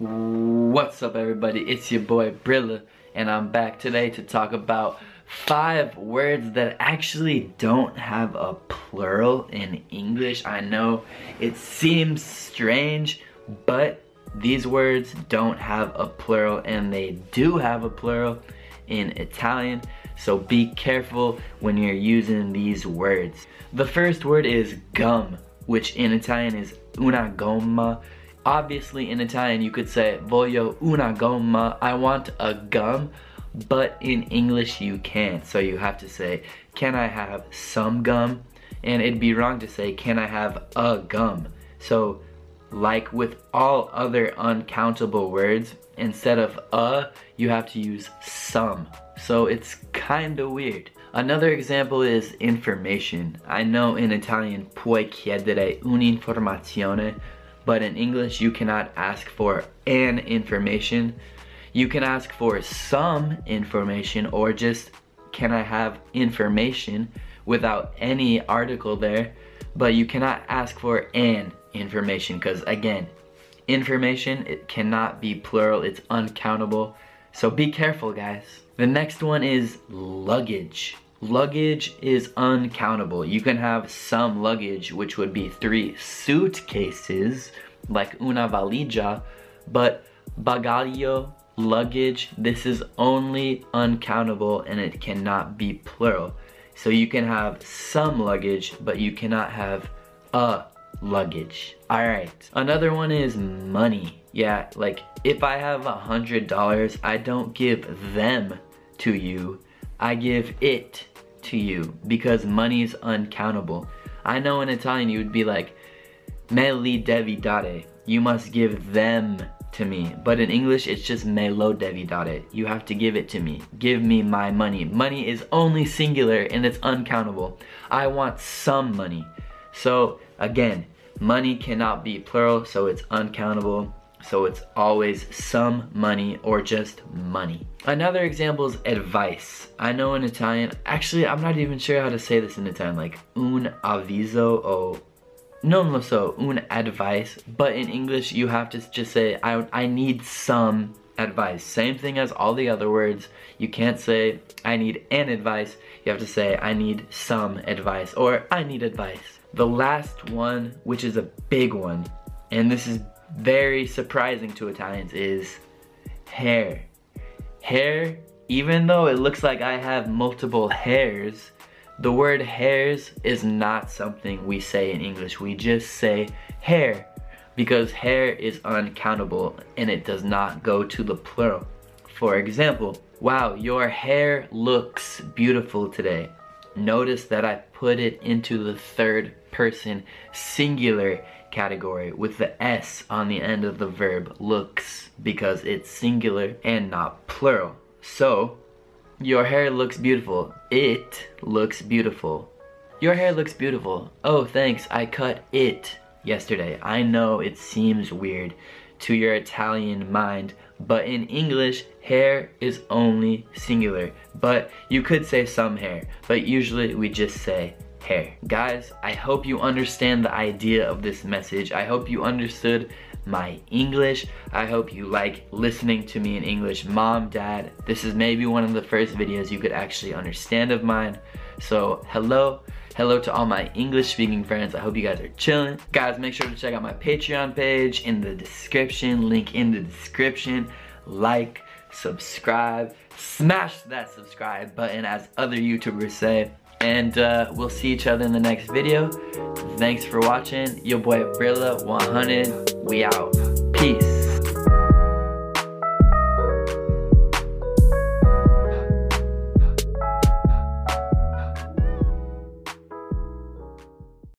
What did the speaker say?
What's up everybody, it's your boy Brilla and I'm back today to talk about five words that actually don't have a plural in English. I know it seems strange, but these words don't have a plural and they do have a plural in Italian. So be careful when you're using these words. The first word is gum, which in Italian is una gomma Obviously in Italian you could say voglio una gomma, I want a gum, but in English you can't. So you have to say, can I have some gum? And it'd be wrong to say, can I have a gum? So like with all other uncountable words, instead of a, you have to use some. So it's kinda weird. Another example is information. I know in Italian puoi chiedere un'informazione, but in English you cannot ask for an information. You can ask for some information or just can I have information without any article there, but you cannot ask for an information because again, information, it cannot be plural, it's uncountable. So be careful guys. The next one is luggage. Luggage is uncountable. You can have some luggage, which would be three suitcases, like una valigia, but bagaglio, luggage, this is only uncountable and it cannot be plural. So you can have some luggage, but you cannot have a luggage. All right, another one is money. Yeah, like if I have a hundred dollars, I don't give them to you, I give it to you because money is uncountable. I know in Italian you would be like, me li devi dare. You must give them to me. But in English, it's just me lo devi dare. You have to give it to me. Give me my money. Money is only singular and it's uncountable. I want some money. So again, money cannot be plural, so it's uncountable. So it's always some money or just money. Another example is advice. I know in Italian, actually I'm not even sure how to say this in Italian, like un avviso o non lo so, un advice. But in English you have to just say, I, I need some advice. Same thing as all the other words. You can't say, I need an advice. You have to say, I need some advice or I need advice. The last one, which is a big one, and this is very surprising to Italians is hair. Hair, even though it looks like I have multiple hairs, the word hairs is not something we say in English. We just say hair because hair is uncountable and it does not go to the plural. For example, wow, your hair looks beautiful today. Notice that I put it into the third person singular category with the S on the end of the verb looks because it's singular and not plural. So, your hair looks beautiful. It looks beautiful. Your hair looks beautiful. Oh, thanks, I cut it yesterday. I know it seems weird to your Italian mind, but in English, hair is only singular. But you could say some hair, but usually we just say hair. Guys, I hope you understand the idea of this message. I hope you understood my English. I hope you like listening to me in English. Mom, dad, this is maybe one of the first videos you could actually understand of mine. So hello, hello to all my English speaking friends. I hope you guys are chilling. Guys, make sure to check out my Patreon page in the description, link in the description. Like, subscribe, smash that subscribe button as other YouTubers say. And uh, we'll see each other in the next video. Thanks for watching. Your boy Brilla 100. We out. Peace.